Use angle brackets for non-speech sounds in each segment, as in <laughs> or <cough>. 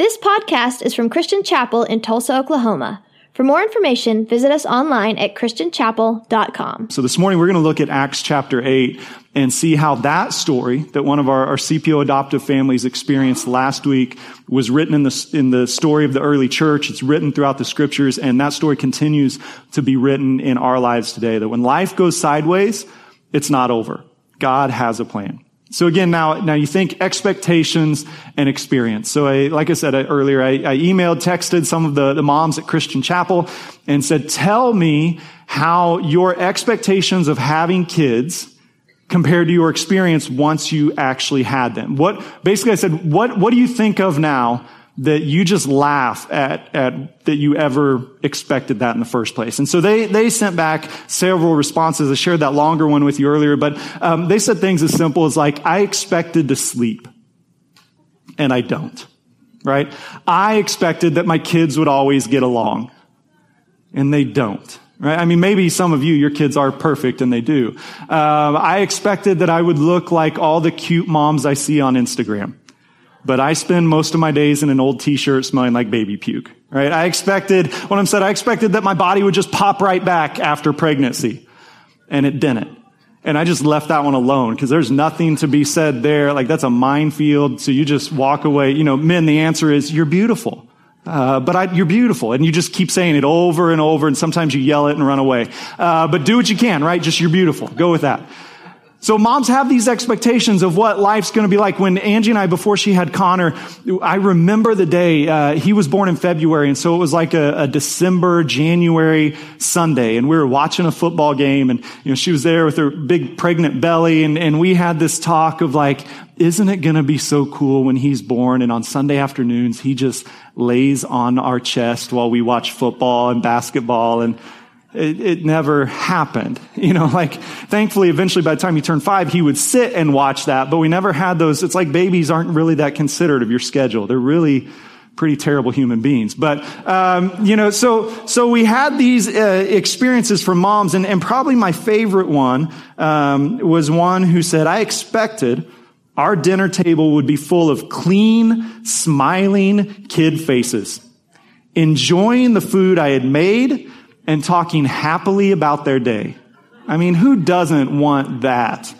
This podcast is from Christian Chapel in Tulsa, Oklahoma. For more information, visit us online at christianchapel.com. So this morning we're going to look at Acts chapter 8 and see how that story that one of our, our CPO adoptive families experienced last week was written in the, in the story of the early church. It's written throughout the scriptures and that story continues to be written in our lives today. That when life goes sideways, it's not over. God has a plan. So again, now, now you think expectations and experience. So I, like I said earlier, I, I emailed, texted some of the, the moms at Christian Chapel and said, tell me how your expectations of having kids compared to your experience once you actually had them. What, basically I said, what, what do you think of now that you just laugh at, at that you ever expected that in the first place. And so they, they sent back several responses. I shared that longer one with you earlier, but um, they said things as simple as like, I expected to sleep and I don't, right? I expected that my kids would always get along and they don't. Right? I mean, maybe some of you, your kids are perfect and they do. Um, I expected that I would look like all the cute moms I see on Instagram but I spend most of my days in an old t-shirt smelling like baby puke, right? I expected, when I'm said, I expected that my body would just pop right back after pregnancy. And it didn't. And I just left that one alone because there's nothing to be said there. Like that's a minefield. So you just walk away. You know, men, the answer is you're beautiful. Uh, but I, you're beautiful, and you just keep saying it over and over, and sometimes you yell it and run away. Uh, but do what you can, right? Just you're beautiful. Go with that. So moms have these expectations of what life's going to be like. When Angie and I, before she had Connor, I remember the day uh, he was born in February, and so it was like a, a, December, January Sunday, and we were watching a football game, and you know she was there with her big pregnant belly, and and we had this talk of like, isn't it going to be so cool when he's born, and on Sunday afternoons he just lays on our chest while we watch football and basketball and it, it, never happened. <laughs> You know, like, thankfully, eventually by the time he turned five, he would sit and watch that, but we never had those. It's like babies aren't really that considerate of your schedule. They're really pretty terrible human beings. But, um, you know, so, so we had these uh, experiences from moms, and, and probably my favorite one um, was one who said, I expected our dinner table would be full of clean, smiling kid faces, enjoying the food I had made and talking happily about their day. I mean, who doesn't want that?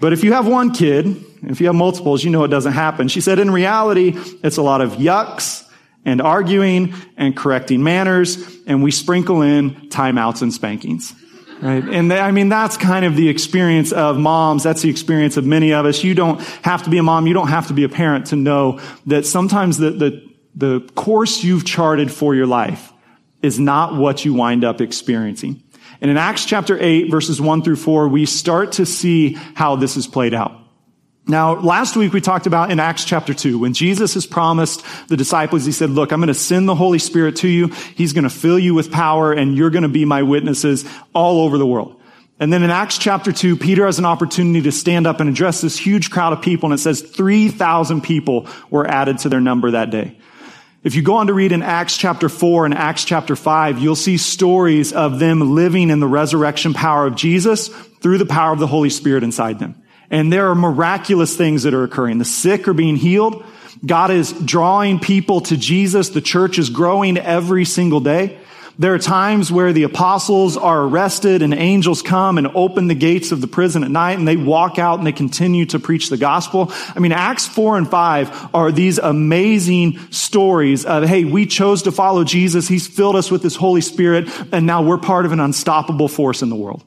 But if you have one kid, if you have multiples, you know it doesn't happen. She said, in reality, it's a lot of yucks and arguing and correcting manners, and we sprinkle in timeouts and spankings. Right? And I mean, that's kind of the experience of moms. That's the experience of many of us. You don't have to be a mom. You don't have to be a parent to know that sometimes the, the, the course you've charted for your life is not what you wind up experiencing. And in Acts chapter 8, verses 1 through 4, we start to see how this is played out. Now, last week we talked about in Acts chapter 2, when Jesus has promised the disciples, he said, look, I'm going to send the Holy Spirit to you. He's going to fill you with power and you're going to be my witnesses all over the world. And then in Acts chapter 2, Peter has an opportunity to stand up and address this huge crowd of people. And it says 3,000 people were added to their number that day. If you go on to read in Acts chapter 4 and Acts chapter 5, you'll see stories of them living in the resurrection power of Jesus through the power of the Holy Spirit inside them. And there are miraculous things that are occurring. The sick are being healed. God is drawing people to Jesus. The church is growing every single day. There are times where the apostles are arrested and angels come and open the gates of the prison at night and they walk out and they continue to preach the gospel. I mean, Acts 4 and 5 are these amazing stories of, hey, we chose to follow Jesus. He's filled us with his Holy Spirit and now we're part of an unstoppable force in the world.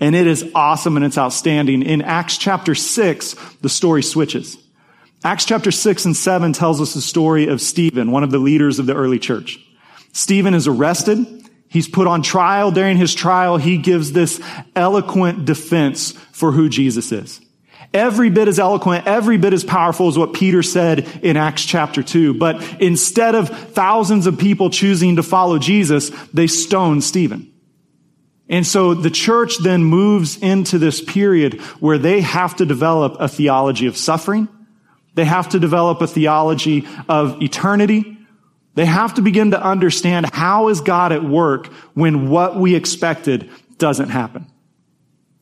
And it is awesome and it's outstanding. In Acts chapter 6, the story switches. Acts chapter 6 and 7 tells us the story of Stephen, one of the leaders of the early church. Stephen is arrested. He's put on trial. During his trial, he gives this eloquent defense for who Jesus is. Every bit as eloquent, every bit as powerful as what Peter said in Acts chapter 2. But instead of thousands of people choosing to follow Jesus, they stone Stephen. And so the church then moves into this period where they have to develop a theology of suffering. They have to develop a theology of eternity. They have to begin to understand how is God at work when what we expected doesn't happen.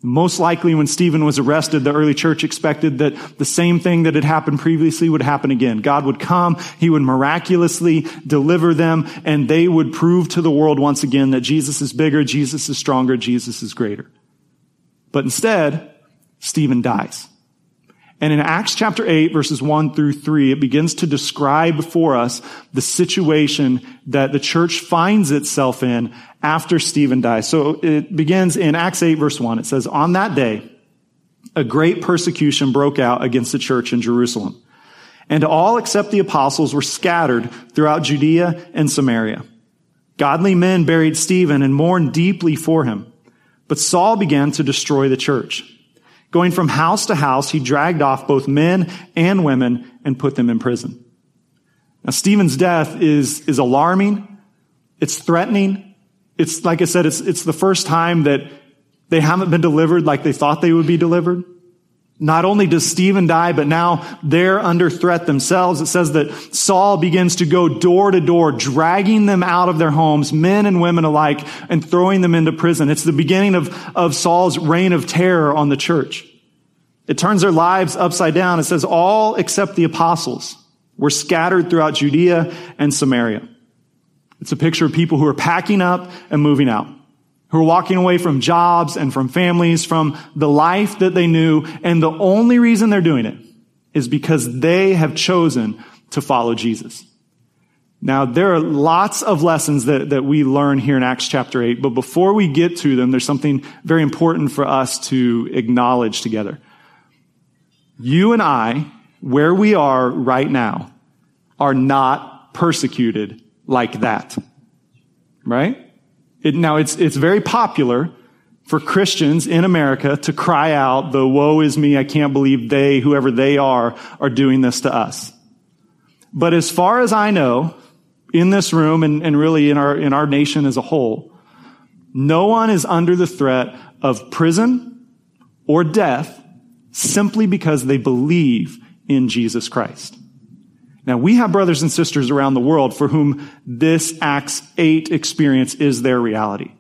Most likely when Stephen was arrested, the early church expected that the same thing that had happened previously would happen again. God would come, he would miraculously deliver them, and they would prove to the world once again that Jesus is bigger, Jesus is stronger, Jesus is greater. But instead, Stephen dies. And in Acts chapter 8, verses 1 through 3, it begins to describe for us the situation that the church finds itself in after Stephen dies. So it begins in Acts 8, verse 1. It says, On that day, a great persecution broke out against the church in Jerusalem. And all except the apostles were scattered throughout Judea and Samaria. Godly men buried Stephen and mourned deeply for him. But Saul began to destroy the church. Going from house to house, he dragged off both men and women and put them in prison. Now, Stephen's death is, is alarming. It's threatening. It's, like I said, it's, it's the first time that they haven't been delivered like they thought they would be delivered. Not only does Stephen die, but now they're under threat themselves. It says that Saul begins to go door to door, dragging them out of their homes, men and women alike, and throwing them into prison. It's the beginning of, of Saul's reign of terror on the church. It turns their lives upside down. It says all except the apostles were scattered throughout Judea and Samaria. It's a picture of people who are packing up and moving out who are walking away from jobs and from families, from the life that they knew. And the only reason they're doing it is because they have chosen to follow Jesus. Now, there are lots of lessons that, that we learn here in Acts chapter 8, but before we get to them, there's something very important for us to acknowledge together. You and I, where we are right now, are not persecuted like that. Right? It, now it's, it's very popular for Christians in America to cry out, the woe is me, I can't believe they, whoever they are, are doing this to us. But as far as I know, in this room and, and really in our, in our nation as a whole, no one is under the threat of prison or death simply because they believe in Jesus Christ. Now we have brothers and sisters around the world for whom this Acts 8 experience is their reality.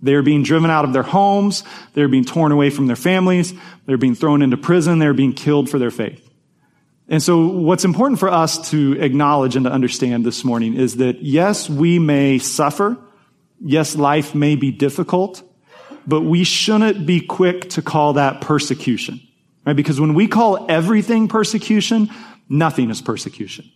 They're being driven out of their homes. They're being torn away from their families. They're being thrown into prison. They're being killed for their faith. And so what's important for us to acknowledge and to understand this morning is that yes, we may suffer. Yes, life may be difficult, but we shouldn't be quick to call that persecution, right? Because when we call everything persecution, Nothing is persecution.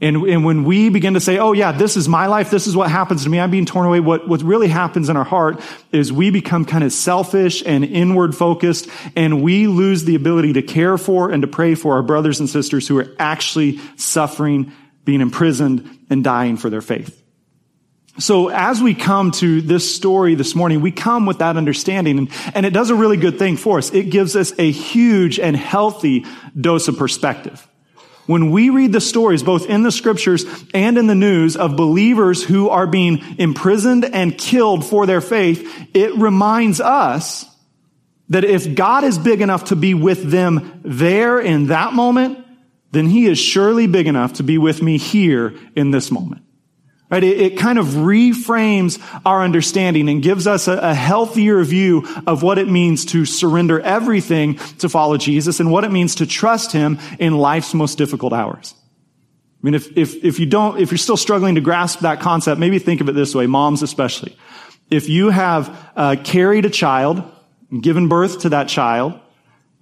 And, and when we begin to say, oh yeah, this is my life, this is what happens to me, I'm being torn away, what, what really happens in our heart is we become kind of selfish and inward focused, and we lose the ability to care for and to pray for our brothers and sisters who are actually suffering, being imprisoned, and dying for their faith. So as we come to this story this morning, we come with that understanding and, and, it does a really good thing for us. It gives us a huge and healthy dose of perspective. When we read the stories, both in the scriptures and in the news of believers who are being imprisoned and killed for their faith, it reminds us that if God is big enough to be with them there in that moment, then he is surely big enough to be with me here in this moment. Right? It, it, kind of reframes our understanding and gives us a, a healthier view of what it means to surrender everything to follow Jesus and what it means to trust Him in life's most difficult hours. I mean, if, if, if you don't, if you're still struggling to grasp that concept, maybe think of it this way, moms especially. If you have uh, carried a child, given birth to that child,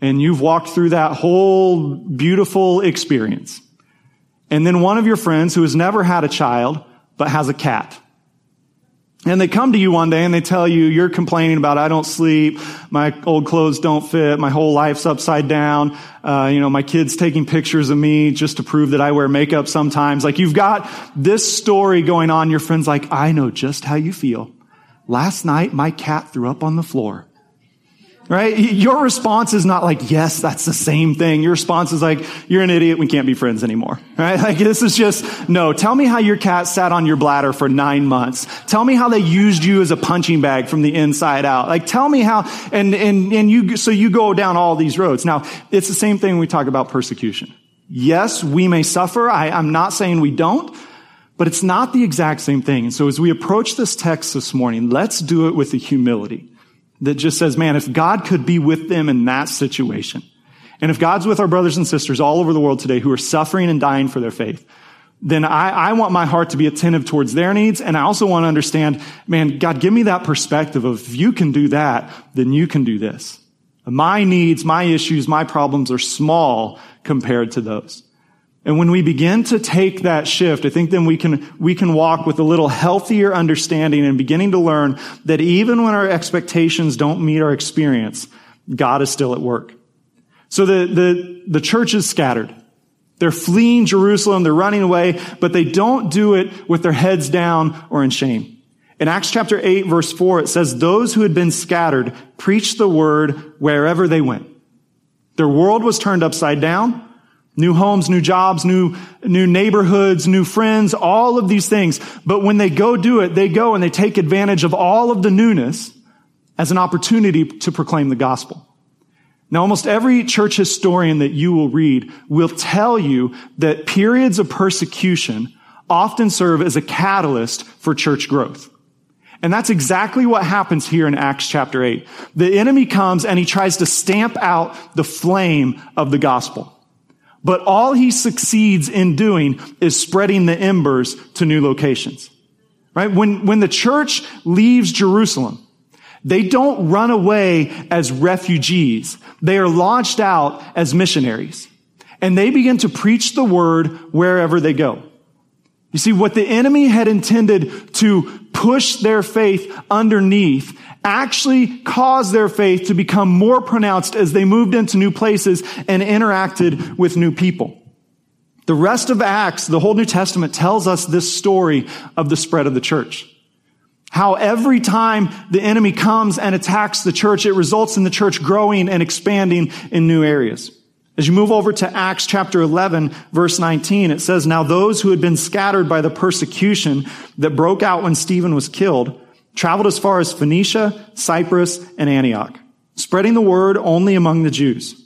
and you've walked through that whole beautiful experience, and then one of your friends who has never had a child but has a cat. And they come to you one day and they tell you, you're complaining about, I don't sleep, my old clothes don't fit, my whole life's upside down, uh, you know, my kid's taking pictures of me just to prove that I wear makeup sometimes. Like you've got this story going on, your friend's like, I know just how you feel. Last night, my cat threw up on the floor. Right? Your response is not like, yes, that's the same thing. Your response is like, you're an idiot. We can't be friends anymore. Right? Like this is just, no, tell me how your cat sat on your bladder for nine months. Tell me how they used you as a punching bag from the inside out. Like tell me how, and, and, and you, so you go down all these roads. Now, it's the same thing when we talk about persecution. Yes, we may suffer. I, I'm not saying we don't. But it's not the exact same thing. And so as we approach this text this morning, let's do it with the humility that just says, man, if God could be with them in that situation, and if God's with our brothers and sisters all over the world today who are suffering and dying for their faith, then I, I, want my heart to be attentive towards their needs. And I also want to understand, man, God, give me that perspective of if you can do that, then you can do this. My needs, my issues, my problems are small compared to those. And when we begin to take that shift, I think then we can, we can walk with a little healthier understanding and beginning to learn that even when our expectations don't meet our experience, God is still at work. So the, the, the church is scattered. They're fleeing Jerusalem. They're running away, but they don't do it with their heads down or in shame. In Acts chapter 8 verse 4, it says, those who had been scattered preached the word wherever they went. Their world was turned upside down. New homes, new jobs, new, new neighborhoods, new friends, all of these things. But when they go do it, they go and they take advantage of all of the newness as an opportunity to proclaim the gospel. Now, almost every church historian that you will read will tell you that periods of persecution often serve as a catalyst for church growth. And that's exactly what happens here in Acts chapter 8. The enemy comes and he tries to stamp out the flame of the gospel. But all he succeeds in doing is spreading the embers to new locations. Right? When, when the church leaves Jerusalem, they don't run away as refugees. They are launched out as missionaries. And they begin to preach the word wherever they go. You see, what the enemy had intended to push their faith underneath actually caused their faith to become more pronounced as they moved into new places and interacted with new people. The rest of Acts, the whole New Testament tells us this story of the spread of the church. How every time the enemy comes and attacks the church, it results in the church growing and expanding in new areas. As you move over to Acts chapter 11, verse 19, it says, Now those who had been scattered by the persecution that broke out when Stephen was killed traveled as far as Phoenicia, Cyprus, and Antioch, spreading the word only among the Jews.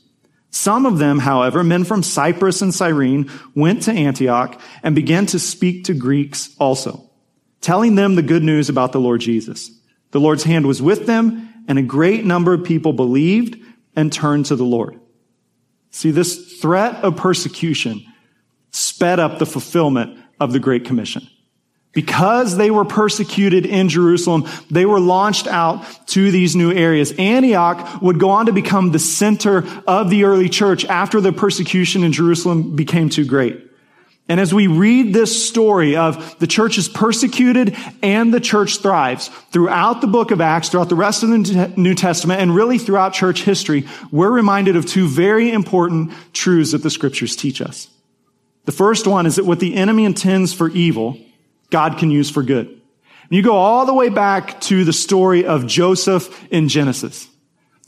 Some of them, however, men from Cyprus and Cyrene, went to Antioch and began to speak to Greeks also, telling them the good news about the Lord Jesus. The Lord's hand was with them, and a great number of people believed and turned to the Lord. See, this threat of persecution sped up the fulfillment of the Great Commission. Because they were persecuted in Jerusalem, they were launched out to these new areas. Antioch would go on to become the center of the early church after the persecution in Jerusalem became too great. And as we read this story of the church is persecuted and the church thrives throughout the book of Acts, throughout the rest of the New Testament, and really throughout church history, we're reminded of two very important truths that the scriptures teach us. The first one is that what the enemy intends for evil, God can use for good. You go all the way back to the story of Joseph in Genesis,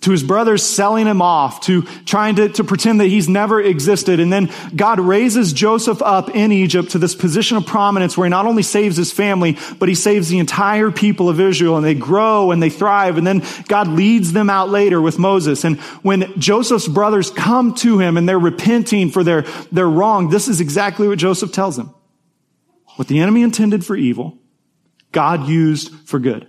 to his brothers selling him off, to trying to, to pretend that he's never existed. And then God raises Joseph up in Egypt to this position of prominence where he not only saves his family, but he saves the entire people of Israel and they grow and they thrive. And then God leads them out later with Moses. And when Joseph's brothers come to him and they're repenting for their, their wrong, this is exactly what Joseph tells them. What the enemy intended for evil, God used for good.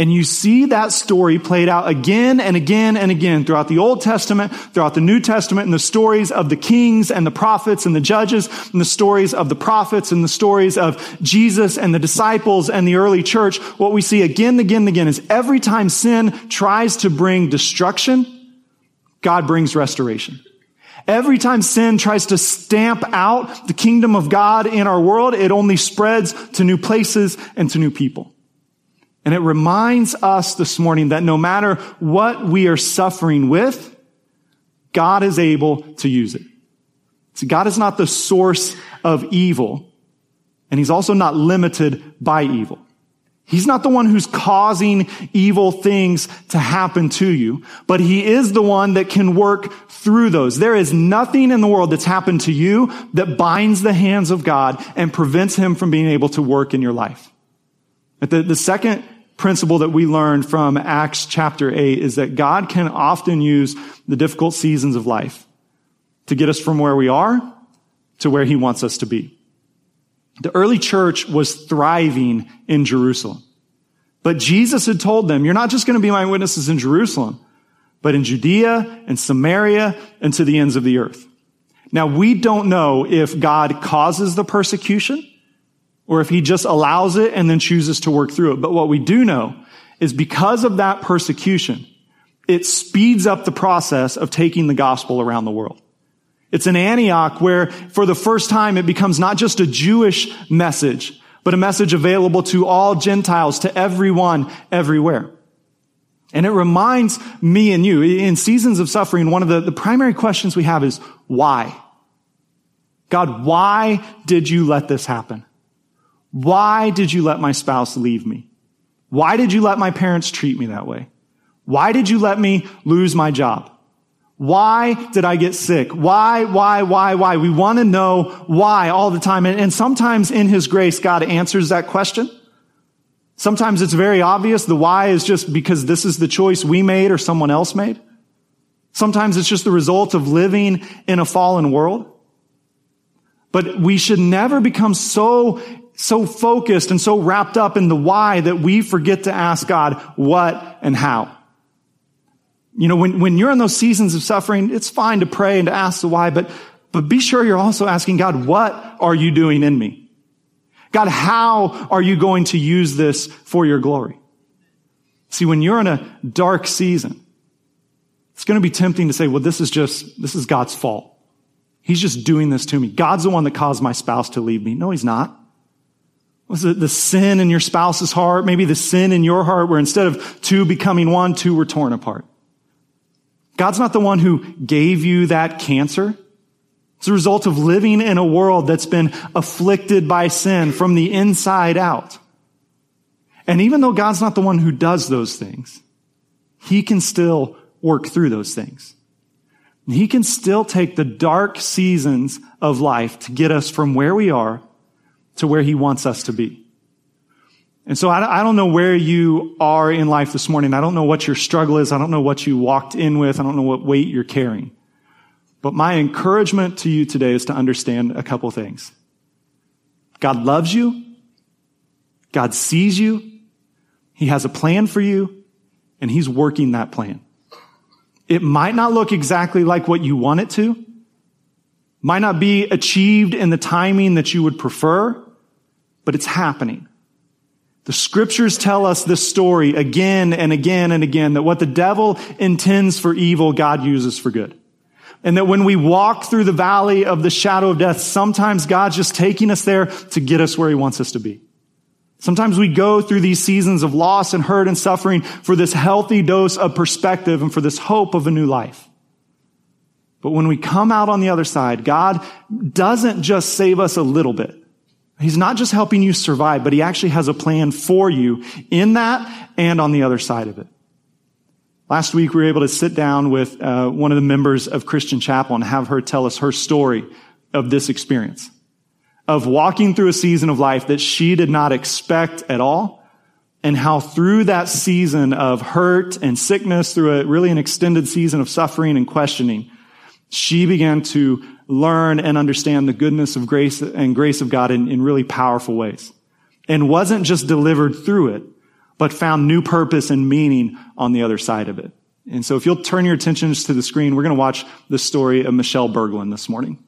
And you see that story played out again and again and again throughout the Old Testament, throughout the New Testament, and the stories of the kings and the prophets and the judges, and the stories of the prophets and the stories of Jesus and the disciples and the early church. What we see again and again and again is every time sin tries to bring destruction, God brings restoration. Every time sin tries to stamp out the kingdom of God in our world, it only spreads to new places and to new people. And it reminds us this morning that no matter what we are suffering with, God is able to use it. God is not the source of evil, and He's also not limited by evil. He's not the one who's causing evil things to happen to you, but he is the one that can work through those. There is nothing in the world that's happened to you that binds the hands of God and prevents him from being able to work in your life. The, the second principle that we learned from Acts chapter 8 is that God can often use the difficult seasons of life to get us from where we are to where he wants us to be. The early church was thriving in Jerusalem. But Jesus had told them, you're not just going to be my witnesses in Jerusalem, but in Judea and Samaria and to the ends of the earth. Now we don't know if God causes the persecution or if he just allows it and then chooses to work through it. But what we do know is because of that persecution, it speeds up the process of taking the gospel around the world. It's in Antioch where for the first time it becomes not just a Jewish message, but a message available to all Gentiles, to everyone, everywhere. And it reminds me and you, in seasons of suffering, one of the, the primary questions we have is, why? God, why did you let this happen? Why did you let my spouse leave me? Why did you let my parents treat me that way? Why did you let me lose my job? Why did I get sick? Why, why, why, why? We want to know why all the time. And, and, sometimes in His grace, God answers that question. Sometimes it's very obvious. The why is just because this is the choice we made or someone else made. Sometimes it's just the result of living in a fallen world. But we should never become so, so focused and so wrapped up in the why that we forget to ask God what and how. You know, when, when you're in those seasons of suffering, it's fine to pray and to ask the why, but, but be sure you're also asking God, what are you doing in me? God, how are you going to use this for your glory? See, when you're in a dark season, it's going to be tempting to say, well, this is just, this is God's fault. He's just doing this to me. God's the one that caused my spouse to leave me. No, he's not. Was it the sin in your spouse's heart? Maybe the sin in your heart where instead of two becoming one, two were torn apart. God's not the one who gave you that cancer. It's a result of living in a world that's been afflicted by sin from the inside out. And even though God's not the one who does those things, He can still work through those things. He can still take the dark seasons of life to get us from where we are to where He wants us to be. And so I, don't know where you are in life this morning. I don't know what your struggle is. I don't know what you walked in with. I don't know what weight you're carrying. But my encouragement to you today is to understand a couple things. God loves you. God sees you. He has a plan for you and he's working that plan. It might not look exactly like what you want it to. Might not be achieved in the timing that you would prefer, but it's happening. The scriptures tell us this story again and again and again that what the devil intends for evil, God uses for good. And that when we walk through the valley of the shadow of death, sometimes God's just taking us there to get us where he wants us to be. Sometimes we go through these seasons of loss and hurt and suffering for this healthy dose of perspective and for this hope of a new life. But when we come out on the other side, God doesn't just save us a little bit. He's not just helping you survive, but he actually has a plan for you in that and on the other side of it. Last week, we were able to sit down with uh, one of the members of Christian Chapel and have her tell us her story of this experience of walking through a season of life that she did not expect at all and how through that season of hurt and sickness through a really an extended season of suffering and questioning she began to learn and understand the goodness of grace and grace of God in, in really powerful ways. And wasn't just delivered through it, but found new purpose and meaning on the other side of it. And so if you'll turn your attentions to the screen, we're going to watch the story of Michelle Berglund this morning.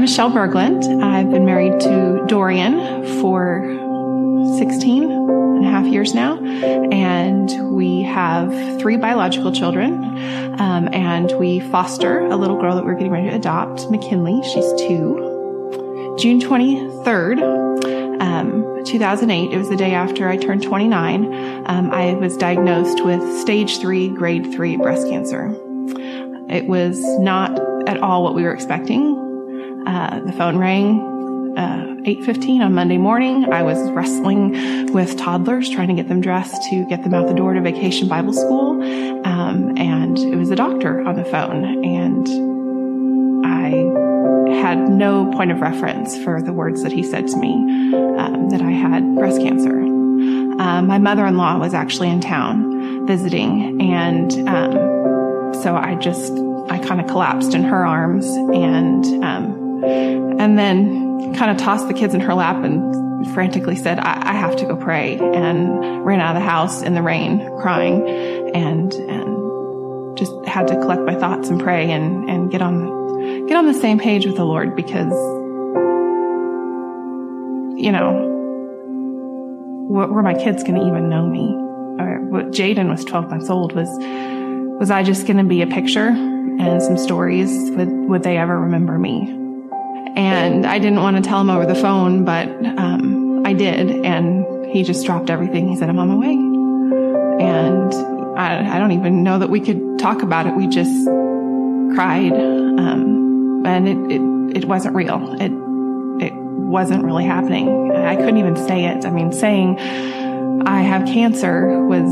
Michelle Berglund. I've been married to Dorian for 16 and a half years now, and we have three biological children, um, and we foster a little girl that we're getting ready to adopt, McKinley. She's two. June 23rd, um, 2008, it was the day after I turned 29, um, I was diagnosed with stage three, grade three breast cancer. It was not at all what we were expecting. Uh, the phone rang uh, 8.15 on Monday morning. I was wrestling with toddlers, trying to get them dressed to get them out the door to vacation Bible school. Um, and it was a doctor on the phone. And I had no point of reference for the words that he said to me um, that I had breast cancer. Um, my mother-in-law was actually in town visiting, and um, so I just I kind of collapsed in her arms, and um, and then kind of tossed the kids in her lap and frantically said, I, I have to go pray, and ran out of the house in the rain, crying, and and just had to collect my thoughts and pray and and get on get on the same page with the Lord because you know were my kids going to even know me? Or what Jaden was 12 months old was, was I just going to be a picture and some stories? Would, would they ever remember me? And I didn't want to tell him over the phone, but, um, I did. And he just dropped everything. He said, I'm on my way. And I, I don't even know that we could talk about it. We just cried. Um, and it, it, it wasn't real. It, it wasn't really happening. I couldn't even say it. I mean, saying I have cancer was,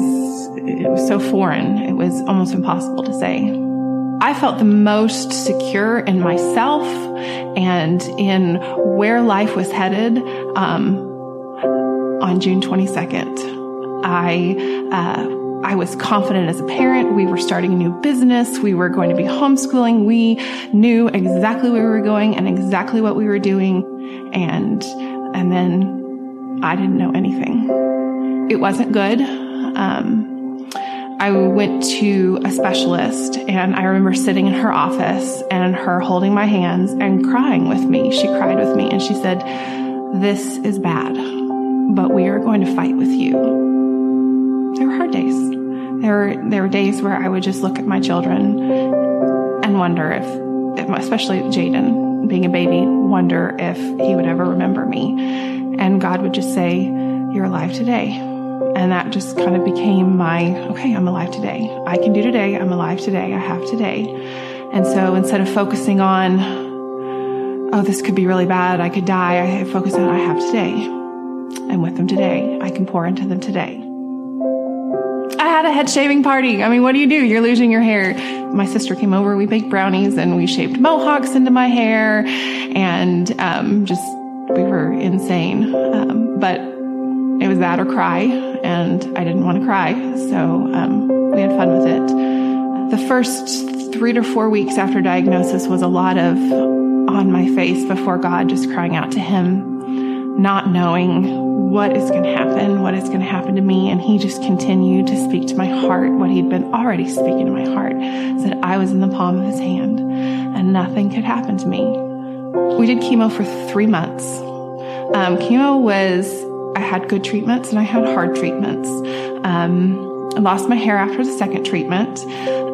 it was so foreign. It was almost impossible to say. I felt the most secure in myself and in where life was headed um, on June 22nd. I uh, I was confident as a parent. We were starting a new business. We were going to be homeschooling. We knew exactly where we were going and exactly what we were doing. And, and then I didn't know anything. It wasn't good. Um, I went to a specialist and I remember sitting in her office and her holding my hands and crying with me. She cried with me and she said, this is bad, but we are going to fight with you. There were hard days. There were, there were days where I would just look at my children and wonder if, especially Jaden, being a baby, wonder if he would ever remember me. And God would just say, You're alive today. And that just kind of became my, okay, I'm alive today. I can do today. I'm alive today. I have today. And so instead of focusing on, oh, this could be really bad, I could die, I focus on, I have today. I'm with them today. I can pour into them today. I had a head shaving party. I mean, what do you do? You're losing your hair. My sister came over. We baked brownies and we shaved mohawks into my hair, and um, just we were insane. Um, but it was that or cry, and I didn't want to cry, so um, we had fun with it. The first three to four weeks after diagnosis was a lot of on my face before God, just crying out to Him, not knowing what is going to happen, what is going to happen to me. And he just continued to speak to my heart what he'd been already speaking to my heart, that I was in the palm of his hand and nothing could happen to me. We did chemo for three months. Um, chemo was, I had good treatments and I had hard treatments. Um, I lost my hair after the second treatment.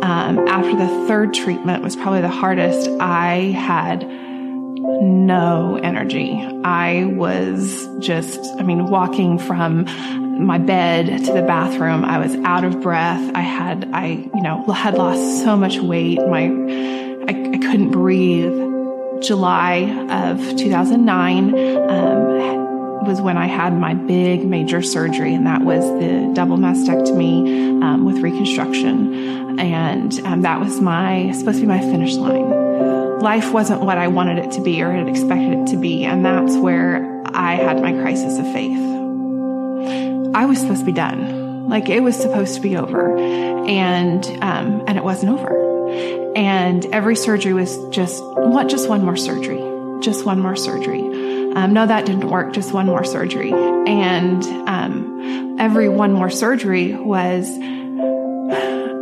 Um, after the third treatment was probably the hardest. I had no energy. I was just, I mean, walking from my bed to the bathroom, I was out of breath. I had, I, you know, had lost so much weight. My, I, I couldn't breathe. July of 2009, um, was when I had my big major surgery, and that was the double mastectomy um, with reconstruction, and um, that was my supposed to be my finish line life wasn't what I wanted it to be or had expected it to be. And that's where I had my crisis of faith. I was supposed to be done. Like it was supposed to be over. And, um, and it wasn't over. And every surgery was just, what, just one more surgery. Just one more surgery. Um, no, that didn't work. Just one more surgery. And, um, every one more surgery was,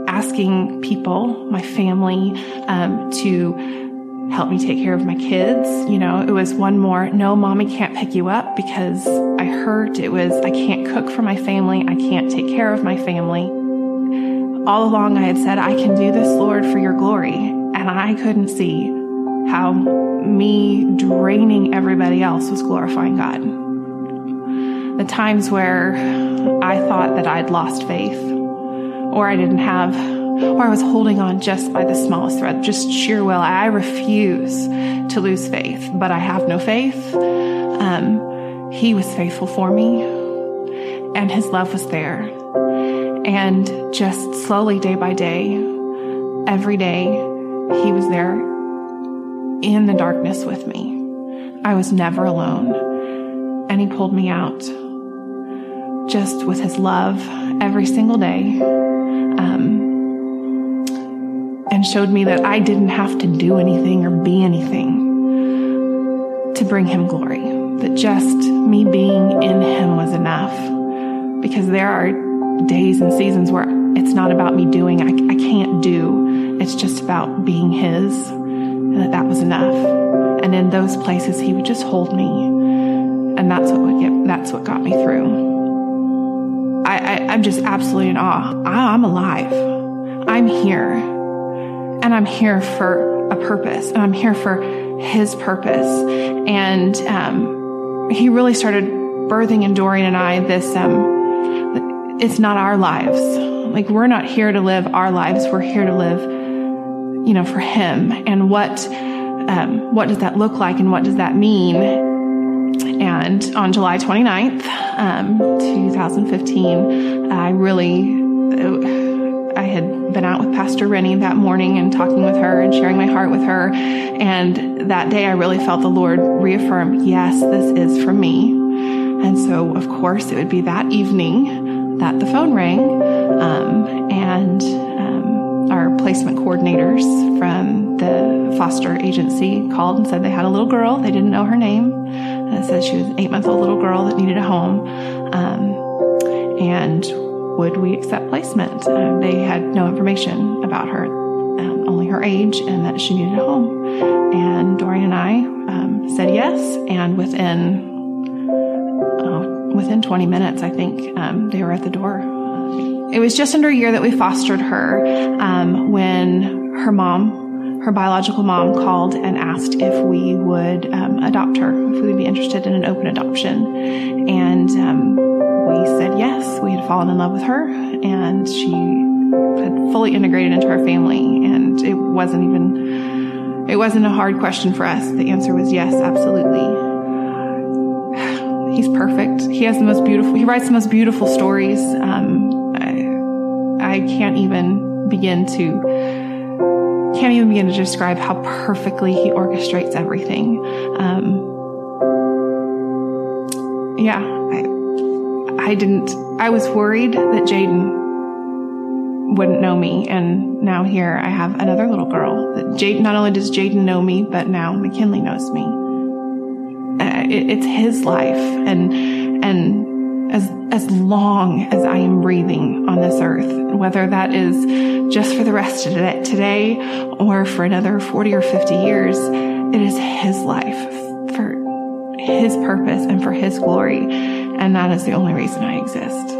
asking people, my family, um, to help me take care of my kids. You know, it was one more, no, mommy can't pick you up because I hurt. It was, I can't cook for my family. I can't take care of my family. All along I had said, I can do this, Lord, for your glory. And I couldn't see how me draining everybody else was glorifying God. The times where I thought that I'd lost faith or I didn't have or I was holding on just by the smallest thread, just sheer will. I refuse to lose faith, but I have no faith. Um, he was faithful for me, and his love was there. And just slowly, day by day, every day, he was there in the darkness with me. I was never alone. And he pulled me out just with his love every single day. Um, and showed me that I didn't have to do anything or be anything to bring him glory. That just me being in him was enough. Because there are days and seasons where it's not about me doing, I, I can't do. It's just about being his. And that that was enough. And in those places, he would just hold me. And that's what would get, that's what got me through. I, I, I'm just absolutely in awe. I, I'm alive. I'm here. And I'm here for a purpose. And I'm here for his purpose. And, um, he really started birthing in Dorian and I this, um, it's not our lives. Like we're not here to live our lives. We're here to live, you know, for him. And what, um, what does that look like and what does that mean? And on July 29th, um, 2015, I really, I had been out with Pastor Rennie that morning and talking with her and sharing my heart with her. And that day I really felt the Lord reaffirm, yes, this is for me. And so, of course, it would be that evening that the phone rang. Um, and placement coordinators from the foster agency called and said they had a little girl. They didn't know her name. And it said she was an eight month old little girl that needed a home. Um, and would we accept placement? Uh, they had no information about her, um, only her age and that she needed a home. And Dorian and I um, said yes. And within oh, within 20 minutes, I think um, they were at the door. It was just under a year that we fostered her um, when her mom, her biological mom, called and asked if we would um, adopt her, if we would be interested in an open adoption. And um, we said yes. We had fallen in love with her, and she had fully integrated into our family. And it wasn't even, it wasn't a hard question for us. The answer was yes, absolutely. <sighs> He's perfect. He has the most beautiful, he writes the most beautiful stories. Um, I, can't even begin to, can't even begin to describe how perfectly he orchestrates everything. Um, yeah, I, I didn't, I was worried that Jaden wouldn't know me. And now here I have another little girl that Jaden, not only does Jaden know me, but now McKinley knows me. Uh, it, it's his life. And, and as, as long as I am breathing on this earth, whether that is just for the rest of today or for another 40 or 50 years, it is his life for his purpose and for his glory. And that is the only reason I exist.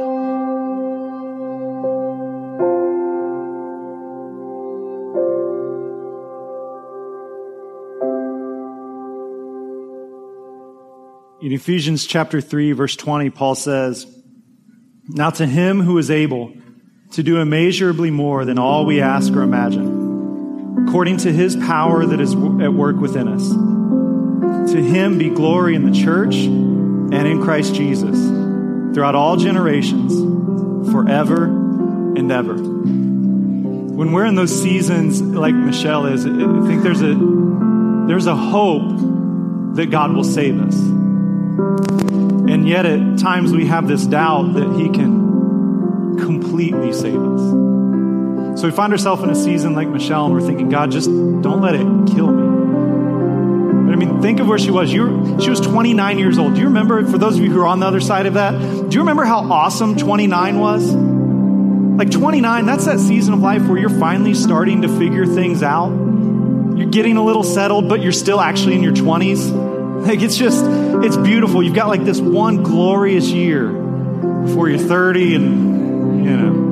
In Ephesians chapter 3 verse 20, Paul says, Now to him who is able to do immeasurably more than all we ask or imagine, according to his power that is at work within us. To him be glory in the church and in Christ Jesus throughout all generations, forever and ever. When we're in those seasons like Michelle is, I think there's a, there's a hope that God will save us. And yet, at times, we have this doubt that He can completely save us. So we find ourselves in a season like Michelle, and we're thinking, God, just don't let it kill me. But I mean, think of where she was. You she was 29 years old. Do you remember, for those of you who are on the other side of that, do you remember how awesome 29 was? Like 29, that's that season of life where you're finally starting to figure things out. You're getting a little settled, but you're still actually in your 20s. Like it's just, it's beautiful. You've got like this one glorious year before you're 30 and, you know.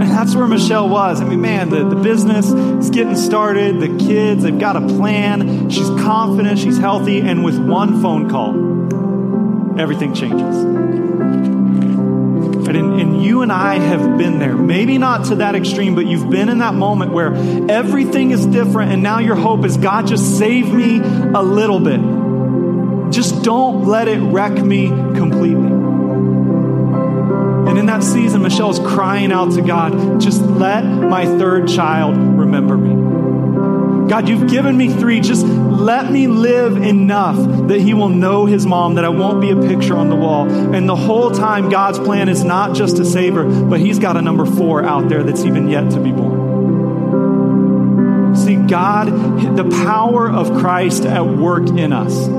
And that's where Michelle was. I mean, man, the, the business is getting started, the kids, they've got a plan. She's confident, she's healthy, and with one phone call, everything changes. And, and, you and I have been there. Maybe not to that extreme, but you've been in that moment where everything is different, and now your hope is God, just save me a little bit. Just don't let it wreck me completely. And in that season, Michelle is crying out to God, just let my third child remember me. God, you've given me three. Just let me live enough that he will know his mom, that I won't be a picture on the wall. And the whole time, God's plan is not just to save her, but he's got a number four out there that's even yet to be born. See, God, the power of Christ at work in us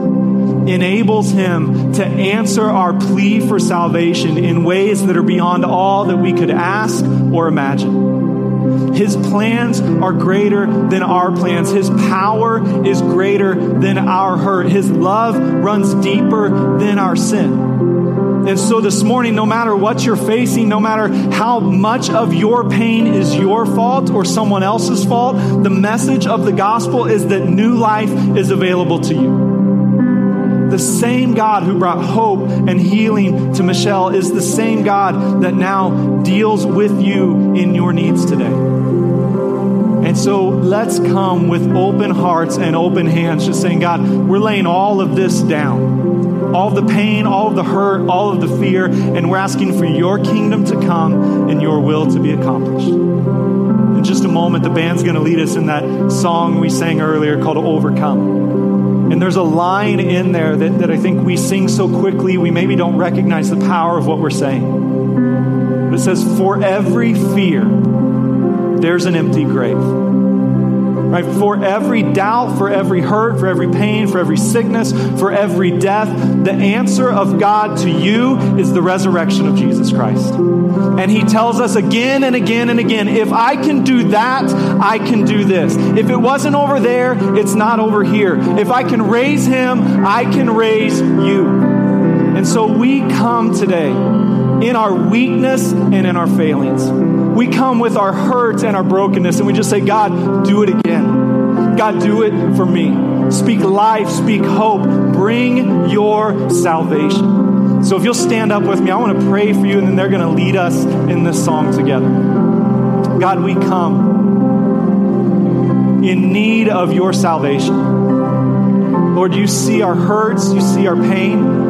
enables him to answer our plea for salvation in ways that are beyond all that we could ask or imagine. His plans are greater than our plans. His power is greater than our hurt. His love runs deeper than our sin. And so this morning, no matter what you're facing, no matter how much of your pain is your fault or someone else's fault, the message of the gospel is that new life is available to you. The same God who brought hope and healing to Michelle is the same God that now deals with you in your needs today. And so let's come with open hearts and open hands, just saying, God, we're laying all of this down. All the pain, all of the hurt, all of the fear, and we're asking for your kingdom to come and your will to be accomplished. In just a moment, the band's going to lead us in that song we sang earlier called Overcome. And there's a line in there that, that I think we sing so quickly, we maybe don't recognize the power of what we're saying. But it says, For every fear, there's an empty grave. Right? For every doubt, for every hurt, for every pain, for every sickness, for every death, the answer of God to you is the resurrection of Jesus Christ. And he tells us again and again and again if I can do that, I can do this. If it wasn't over there, it's not over here. If I can raise him, I can raise you. And so we come today in our weakness and in our failings. We come with our hurts and our brokenness, and we just say, God, do it again. God, do it for me. Speak life, speak hope, bring your salvation. So if you'll stand up with me, I want to pray for you, and then they're going to lead us in this song together. God, we come in need of your salvation. Lord, you see our hurts, you see our pain.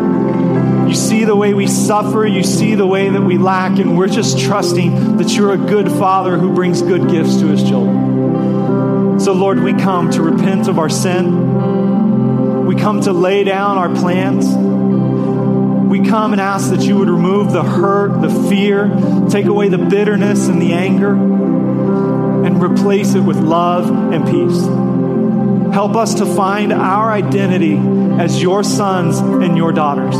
You see the way we suffer. You see the way that we lack. And we're just trusting that you're a good father who brings good gifts to his children. So, Lord, we come to repent of our sin. We come to lay down our plans. We come and ask that you would remove the hurt, the fear, take away the bitterness and the anger, and replace it with love and peace. Help us to find our identity as your sons and your daughters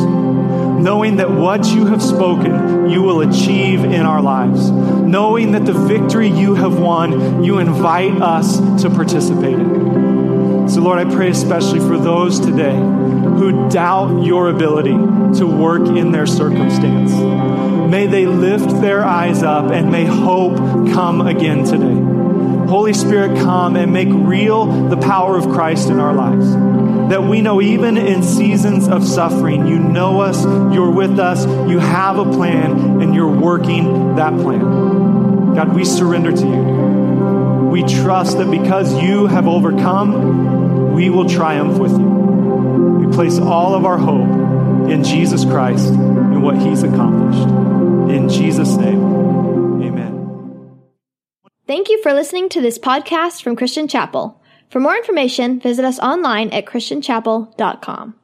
knowing that what you have spoken, you will achieve in our lives. Knowing that the victory you have won, you invite us to participate in. So, Lord, I pray especially for those today who doubt your ability to work in their circumstance. May they lift their eyes up and may hope come again today. Holy Spirit, come and make real the power of Christ in our lives that we know even in seasons of suffering, you know us, you're with us, you have a plan, and you're working that plan. God, we surrender to you. We trust that because you have overcome, we will triumph with you. We place all of our hope in Jesus Christ and what he's accomplished. In Jesus' name, amen. Thank you for listening to this podcast from Christian Chapel. For more information, visit us online at christianchapel.com.